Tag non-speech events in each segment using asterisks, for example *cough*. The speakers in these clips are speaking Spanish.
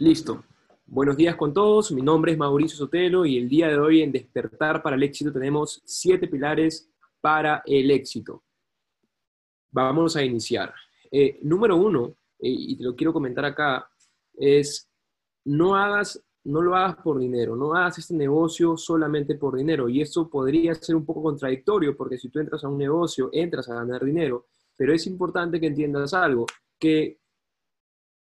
Listo. Buenos días con todos. Mi nombre es Mauricio Sotelo y el día de hoy en Despertar para el Éxito tenemos siete pilares para el éxito. Vamos a iniciar. Eh, número uno, eh, y te lo quiero comentar acá, es no hagas, no lo hagas por dinero, no hagas este negocio solamente por dinero. Y esto podría ser un poco contradictorio porque si tú entras a un negocio, entras a ganar dinero, pero es importante que entiendas algo, que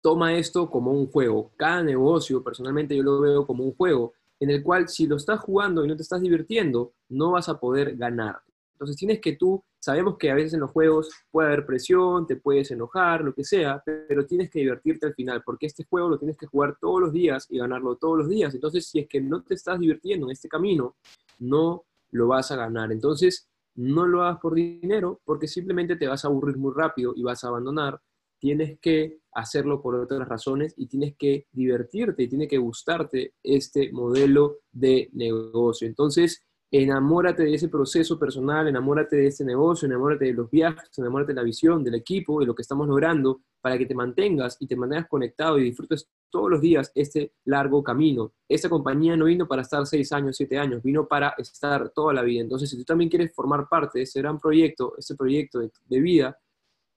toma esto como un juego. Cada negocio, personalmente yo lo veo como un juego, en el cual si lo estás jugando y no te estás divirtiendo, no vas a poder ganar. Entonces tienes que tú, sabemos que a veces en los juegos puede haber presión, te puedes enojar, lo que sea, pero tienes que divertirte al final, porque este juego lo tienes que jugar todos los días y ganarlo todos los días. Entonces, si es que no te estás divirtiendo en este camino, no lo vas a ganar. Entonces, no lo hagas por dinero, porque simplemente te vas a aburrir muy rápido y vas a abandonar tienes que hacerlo por otras razones y tienes que divertirte y tiene que gustarte este modelo de negocio. Entonces, enamórate de ese proceso personal, enamórate de este negocio, enamórate de los viajes, enamórate de la visión, del equipo, de lo que estamos logrando, para que te mantengas y te mantengas conectado y disfrutes todos los días este largo camino. Esta compañía no vino para estar seis años, siete años, vino para estar toda la vida. Entonces, si tú también quieres formar parte de ese gran proyecto, este proyecto de vida,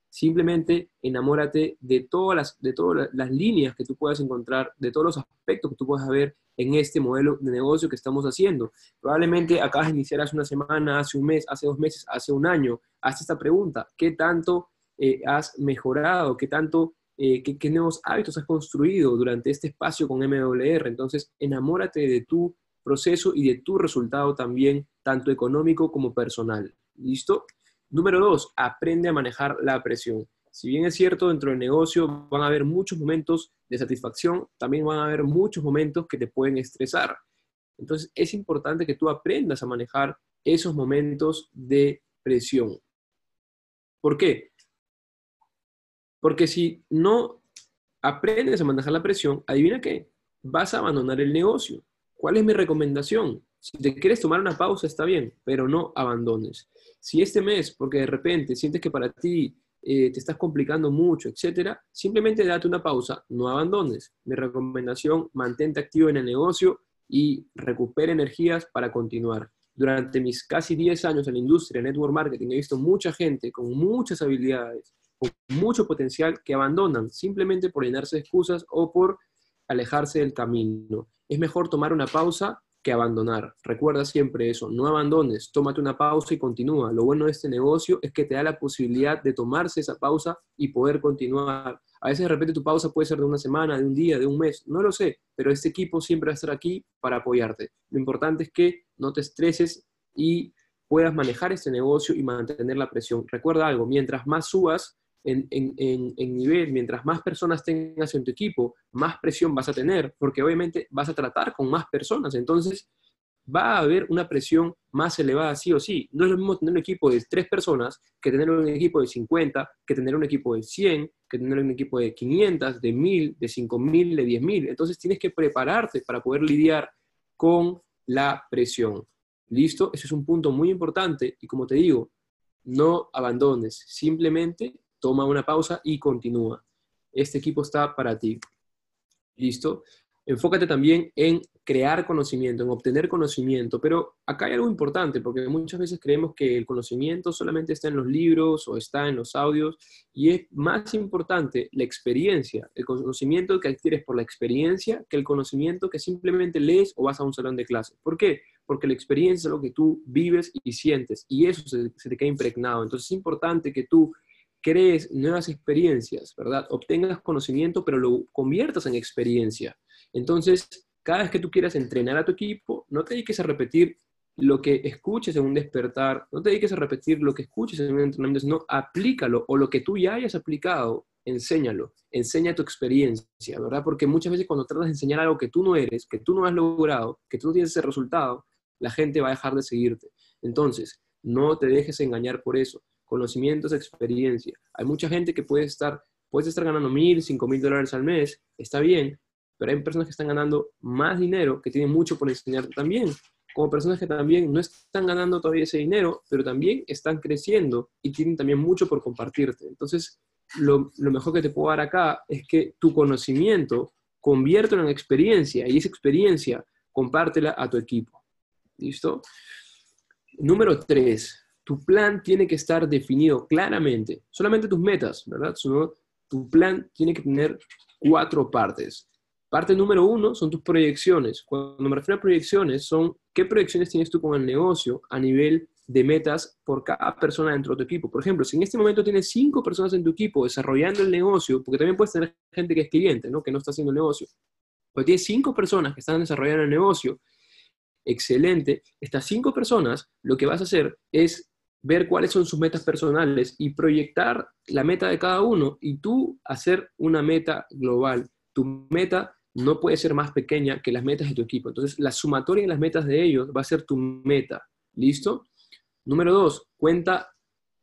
Simplemente enamórate de todas, las, de todas las líneas que tú puedas encontrar, de todos los aspectos que tú puedas ver en este modelo de negocio que estamos haciendo. Probablemente acabas de iniciar hace una semana, hace un mes, hace dos meses, hace un año. Haz esta pregunta. ¿Qué tanto eh, has mejorado? ¿Qué tanto eh, qué, nuevos hábitos has construido durante este espacio con MWR. Entonces, enamórate de tu proceso y de tu resultado también, tanto económico como personal. ¿Listo? Número dos, aprende a manejar la presión. Si bien es cierto, dentro del negocio van a haber muchos momentos de satisfacción, también van a haber muchos momentos que te pueden estresar. Entonces, es importante que tú aprendas a manejar esos momentos de presión. ¿Por qué? Porque si no aprendes a manejar la presión, adivina qué, vas a abandonar el negocio. ¿Cuál es mi recomendación? Si te quieres tomar una pausa, está bien, pero no abandones. Si este mes, porque de repente sientes que para ti eh, te estás complicando mucho, etcétera, simplemente date una pausa, no abandones. Mi recomendación, mantente activo en el negocio y recupera energías para continuar. Durante mis casi 10 años en la industria, network marketing, he visto mucha gente con muchas habilidades, con mucho potencial que abandonan simplemente por llenarse de excusas o por alejarse del camino. Es mejor tomar una pausa que abandonar. Recuerda siempre eso, no abandones, tómate una pausa y continúa. Lo bueno de este negocio es que te da la posibilidad de tomarse esa pausa y poder continuar. A veces de repente tu pausa puede ser de una semana, de un día, de un mes, no lo sé, pero este equipo siempre va a estar aquí para apoyarte. Lo importante es que no te estreses y puedas manejar este negocio y mantener la presión. Recuerda algo, mientras más subas, en, nivel, mientras más personas tengas en tu equipo, más presión vas a tener, porque obviamente vas a tratar con más personas. Entonces, va a haber una presión más elevada, sí o sí. No es lo mismo tener un equipo de tres personas que tener un equipo de 50, que tener un equipo de 100, que tener un equipo de 500, de 1000, de 5000, de 10000. Entonces, tienes que prepararte para poder lidiar con la presión. ¿Listo? Ese es un punto muy importante y como te digo, no abandones, simplemente toma una pausa y continúa. Este equipo está para ti. ¿Listo? Enfócate también en crear conocimiento, en obtener conocimiento, pero acá hay algo importante, porque muchas veces creemos que el conocimiento solamente está en los libros o está en los audios, y es más importante la experiencia, el conocimiento que adquieres por la experiencia, que el conocimiento que simplemente lees o vas a un salón de clase. ¿Por qué? Porque la experiencia es lo que tú vives y sientes, y eso se, se te queda impregnado. Entonces es importante que tú crees nuevas experiencias, ¿verdad? Obtengas conocimiento, pero lo conviertas en experiencia. Entonces, cada vez que tú quieras entrenar a tu equipo, no te dediques a repetir lo que escuches en un despertar, no te dediques a repetir lo que escuches en un entrenamiento, sino aplícalo o lo que tú ya hayas aplicado, enséñalo, enseña tu experiencia, ¿verdad? Porque muchas veces cuando tratas de enseñar algo que tú no eres, que tú no has logrado, que tú no tienes ese resultado, la gente va a dejar de seguirte. Entonces, no te dejes engañar por eso conocimientos, experiencia. Hay mucha gente que puede estar, puede estar ganando mil, cinco mil dólares al mes, está bien, pero hay personas que están ganando más dinero, que tienen mucho por enseñar también, como personas que también no están ganando todavía ese dinero, pero también están creciendo y tienen también mucho por compartirte. Entonces, lo, lo mejor que te puedo dar acá es que tu conocimiento conviértelo en experiencia y esa experiencia compártela a tu equipo. ¿Listo? Número tres, tu plan tiene que estar definido claramente. Solamente tus metas, ¿verdad? tu plan tiene que tener cuatro partes. Parte número uno son tus proyecciones. Cuando me refiero a proyecciones, son qué proyecciones tienes tú con el negocio a nivel de metas por cada persona dentro de tu equipo. Por ejemplo, si en este momento tienes cinco personas en tu equipo desarrollando el negocio, porque también puedes tener gente que es cliente, ¿no? que no está haciendo el negocio, pero tienes cinco personas que están desarrollando el negocio, excelente. Estas cinco personas, lo que vas a hacer es ver cuáles son sus metas personales y proyectar la meta de cada uno y tú hacer una meta global. Tu meta no puede ser más pequeña que las metas de tu equipo. Entonces, la sumatoria de las metas de ellos va a ser tu meta. ¿Listo? Número dos, cuenta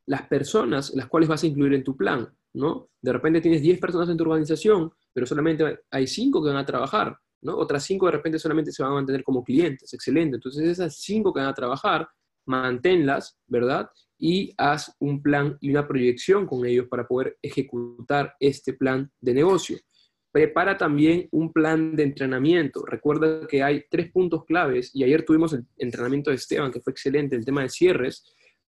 las personas las cuales vas a incluir en tu plan, ¿no? De repente tienes 10 personas en tu organización, pero solamente hay 5 que van a trabajar, ¿no? Otras 5 de repente solamente se van a mantener como clientes, excelente. Entonces esas 5 que van a trabajar, manténlas, ¿verdad? Y haz un plan y una proyección con ellos para poder ejecutar este plan de negocio. Prepara también un plan de entrenamiento. Recuerda que hay tres puntos claves y ayer tuvimos el entrenamiento de Esteban, que fue excelente, el tema de cierres.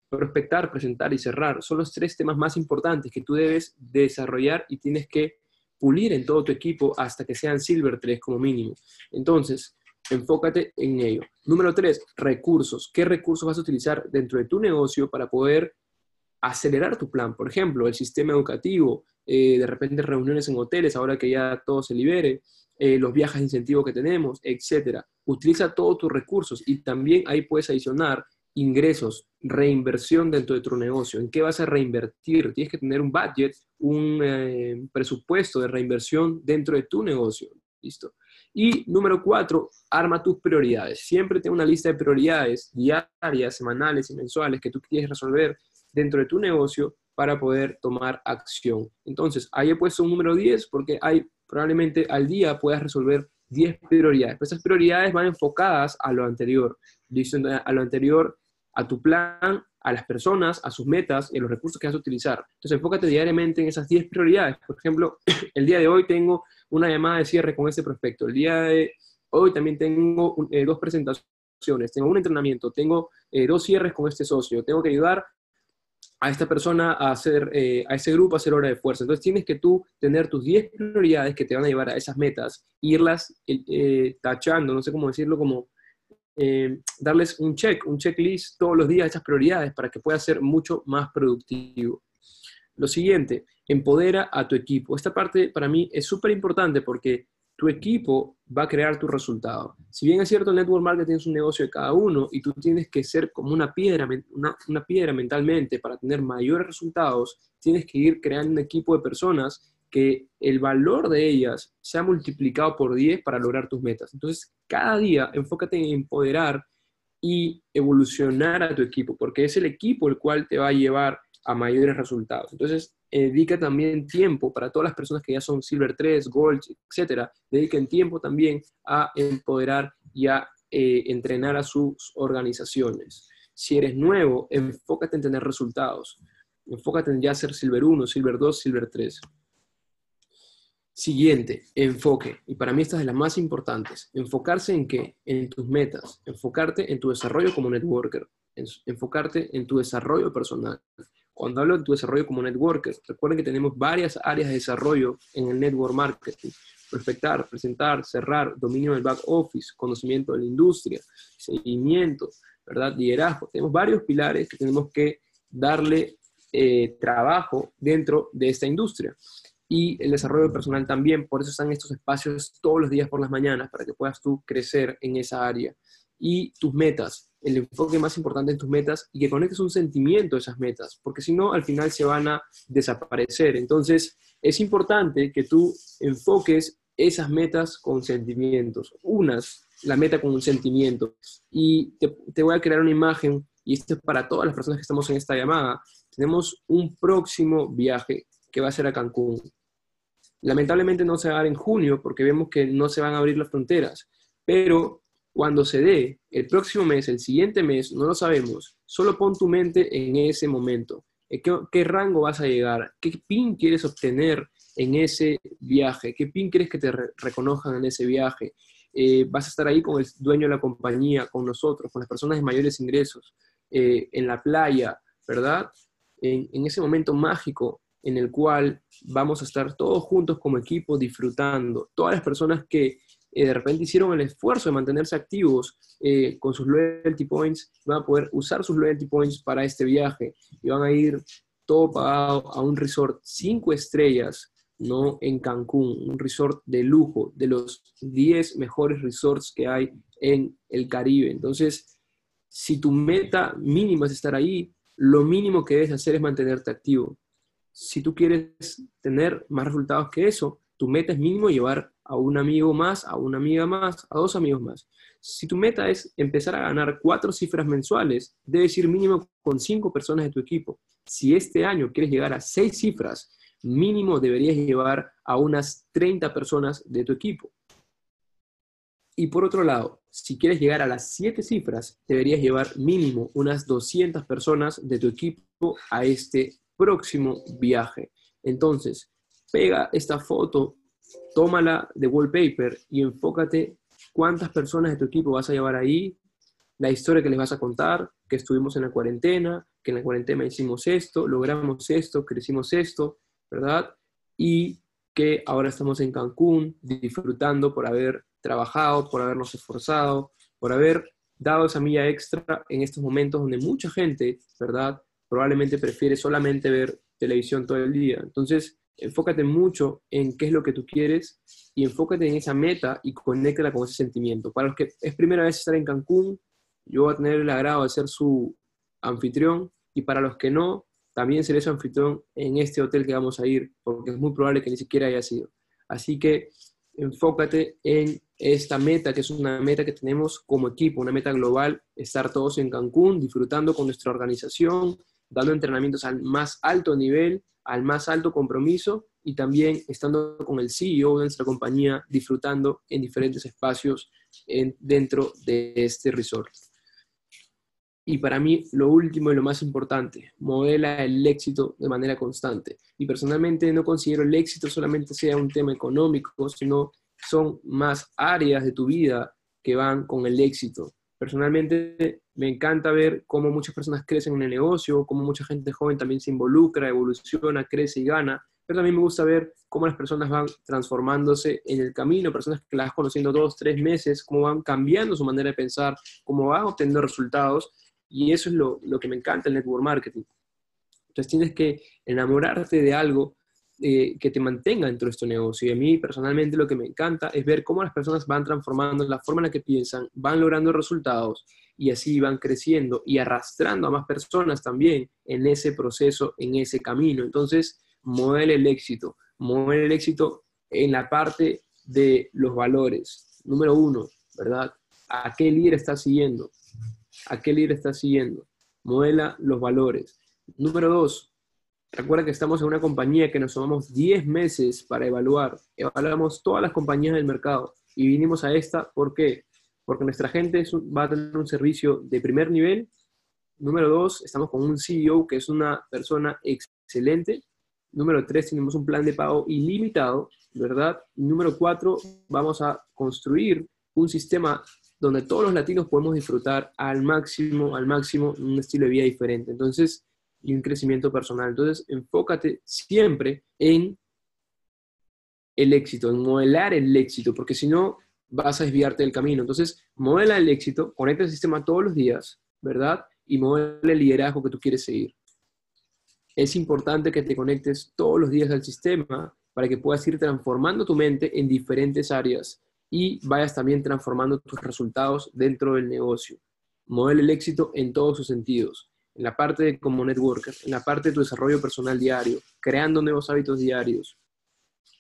Prospectar, presentar y cerrar son los tres temas más importantes que tú debes desarrollar y tienes que pulir en todo tu equipo hasta que sean Silver 3 como mínimo. Entonces, enfócate en ello. Número tres, recursos. ¿Qué recursos vas a utilizar dentro de tu negocio para poder acelerar tu plan? Por ejemplo, el sistema educativo, eh, de repente reuniones en hoteles, ahora que ya todo se libere, eh, los viajes de incentivo que tenemos, etcétera. Utiliza todos tus recursos y también ahí puedes adicionar ingresos, reinversión dentro de tu negocio. ¿En qué vas a reinvertir? Tienes que tener un budget, un eh, presupuesto de reinversión dentro de tu negocio. ¿Listo? Y número cuatro, arma tus prioridades. Siempre ten una lista de prioridades diarias, semanales y mensuales que tú quieres resolver dentro de tu negocio para poder tomar acción. Entonces, ahí he puesto un número 10 porque hay probablemente al día puedas resolver 10 prioridades. Pero esas prioridades van enfocadas a lo anterior, a lo anterior, a tu plan, a las personas, a sus metas y los recursos que vas a utilizar. Entonces, enfócate diariamente en esas 10 prioridades. Por ejemplo, *clears throat* el día de hoy tengo una llamada de cierre con este prospecto. El día de hoy también tengo eh, dos presentaciones, tengo un entrenamiento, tengo eh, dos cierres con este socio, tengo que ayudar a esta persona a hacer, eh, a ese grupo a hacer hora de fuerza. Entonces tienes que tú tener tus 10 prioridades que te van a llevar a esas metas, irlas tachando, no sé cómo decirlo, como eh, darles un check, un checklist todos los días a esas prioridades para que puedas ser mucho más productivo. Lo siguiente, empodera a tu equipo. Esta parte para mí es súper importante porque tu equipo va a crear tu resultado. Si bien es cierto, el network marketing es un negocio de cada uno y tú tienes que ser como una piedra, una, piedra mentalmente para tener mayores resultados, tienes que ir creando un equipo de personas que el valor de ellas sea multiplicado por 10 para lograr tus metas. Entonces, cada día enfócate en empoderar y evolucionar a tu equipo, porque es el equipo el cual te va a llevar a mayores resultados. Entonces, dedica también tiempo para todas las personas que ya son Silver 3, Gold, etcétera, dediquen tiempo también a empoderar y a eh, entrenar a sus organizaciones. Si eres nuevo, enfócate en tener resultados. Enfócate en ya ser Silver 1, Silver 2, Silver 3. Siguiente, enfoque. Y para mí esta es de las más importantes. Enfocarse en qué? En tus metas. Enfocarte en tu desarrollo como networker. Enfocarte en tu desarrollo personal. Cuando hablo de tu desarrollo como networker, recuerden que tenemos varias áreas de desarrollo en el network marketing. Prospectar, presentar, cerrar, dominio del back office, conocimiento de la industria, seguimiento, ¿verdad? Liderazgo. Tenemos varios pilares que tenemos que darle eh, trabajo dentro de esta industria. Y el desarrollo personal también, por eso están estos espacios todos los días por las mañanas, para que puedas tú crecer en esa área. Y tus metas, el enfoque más importante en tus metas y que conectes un sentimiento a esas metas, porque si no, al final se van a desaparecer. Entonces, es importante que tú enfoques esas metas con sentimientos, unas, la meta con un sentimiento. Y te, voy a crear una imagen, y esto es para todas las personas que estamos en esta llamada. Tenemos un próximo viaje que va a ser a Cancún. Lamentablemente no se va a dar en junio porque vemos que no se van a abrir las fronteras, pero cuando se dé el próximo mes, el siguiente mes, no lo sabemos, solo pon tu mente en ese momento. ¿qué, rango vas a llegar? ¿Qué pin quieres obtener en ese viaje? ¿Qué pin quieres que te reconozcan en ese viaje? Eh, vas a estar ahí con el dueño de la compañía, con nosotros, con las personas de mayores ingresos, eh, en la playa, ¿verdad? En, ese momento mágico en el cual vamos a estar todos juntos como equipo disfrutando. Todas las personas que eh, de repente hicieron el esfuerzo de mantenerse activos eh, con sus loyalty points, van a poder usar sus loyalty points para este viaje y van a ir todo pagado a un resort cinco estrellas, ¿no? En Cancún, un resort de lujo, de los 10 mejores resorts que hay en el Caribe. Entonces, si tu meta mínima es estar ahí, lo mínimo que debes hacer es mantenerte activo. Si tú quieres tener más resultados que eso, tu meta es mínimo llevar a un amigo más, a una amiga más, a dos amigos más. Si tu meta es empezar a ganar cuatro cifras mensuales, debes ir mínimo con cinco personas de tu equipo. Si este año quieres llegar a seis cifras, mínimo deberías llevar a unas 30 personas de tu equipo. Y por otro lado, si quieres llegar a las siete cifras, deberías llevar mínimo unas 200 personas de tu equipo a este próximo viaje. Entonces, pega esta foto tómala de wallpaper y enfócate cuántas personas de tu equipo vas a llevar ahí, la historia que les vas a contar, que estuvimos en la cuarentena, que en la cuarentena hicimos esto, logramos esto, crecimos esto, ¿verdad? Y que ahora estamos en Cancún disfrutando por haber trabajado, por habernos esforzado, por haber dado esa milla extra en estos momentos donde mucha gente, ¿verdad? Probablemente prefiere solamente ver televisión todo el día. Entonces, enfócate mucho en qué es lo que tú quieres y enfócate en esa meta y conéctala con ese sentimiento. Para los que es primera vez estar en Cancún, yo voy a tener el agrado de ser su anfitrión y para los que no, también seré su anfitrión en este hotel que vamos a ir, porque es muy probable que ni siquiera haya sido. Así que enfócate en esta meta, que es una meta que tenemos como equipo, una meta global, estar todos en Cancún, disfrutando con nuestra organización, dando entrenamientos al más alto nivel al más alto compromiso y también estando con el CEO de nuestra compañía, disfrutando en diferentes espacios dentro de este resort. Y para mí, lo último y lo más importante, modela el éxito de manera constante. Y personalmente no considero el éxito solamente sea un tema económico, sino son más áreas de tu vida que van con el éxito. Personalmente me encanta ver cómo muchas personas crecen en el negocio, cómo mucha gente joven también se involucra, evoluciona, crece y gana, pero también me gusta ver cómo las personas van transformándose en el camino, personas que las vas conociendo dos, tres meses, cómo van cambiando su manera de pensar, cómo van obteniendo resultados, y eso es lo, lo que me encanta el network marketing. Entonces tienes que enamorarte de algo eh, que te mantenga dentro de este negocio. Y a mí personalmente lo que me encanta es ver cómo las personas van transformando la forma en la que piensan, van logrando resultados y así van creciendo y arrastrando a más personas también en ese proceso, en ese camino. Entonces, modela el éxito, modela el éxito en la parte de los valores. Número uno, ¿verdad? ¿A qué líder estás siguiendo? ¿A qué líder estás siguiendo? Modela los valores. Número dos, Recuerda que estamos en una compañía que nos tomamos 10 meses para evaluar. Evaluamos todas las compañías del mercado y vinimos a esta, ¿por qué? Porque nuestra gente va a tener un servicio de primer nivel. Número dos, estamos con un CEO que es una persona excelente. Número tres, tenemos un plan de pago ilimitado, ¿verdad? Número cuatro, vamos a construir un sistema donde todos los latinos podemos disfrutar al máximo, al máximo, un estilo de vida diferente. Entonces, y un crecimiento personal. Entonces, enfócate siempre en el éxito, en modelar el éxito, porque si no, vas a desviarte del camino. Entonces, modela el éxito, conecta el sistema todos los días, ¿verdad? Y modela el liderazgo que tú quieres seguir. Es importante que te conectes todos los días al sistema para que puedas ir transformando tu mente en diferentes áreas y vayas también transformando tus resultados dentro del negocio. Modela el éxito en todos sus sentidos en la parte de como networker, en la parte de tu desarrollo personal diario, creando nuevos hábitos diarios,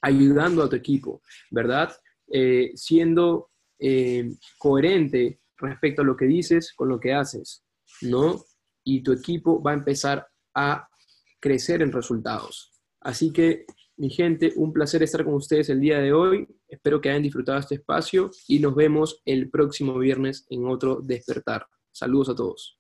ayudando a tu equipo, ¿verdad? Eh, siendo eh, coherente respecto a lo que dices con lo que haces, ¿no? Y tu equipo va a empezar a crecer en resultados. Así que, mi gente, un placer estar con ustedes el día de hoy. Espero que hayan disfrutado este espacio y nos vemos el próximo viernes en otro despertar. Saludos a todos.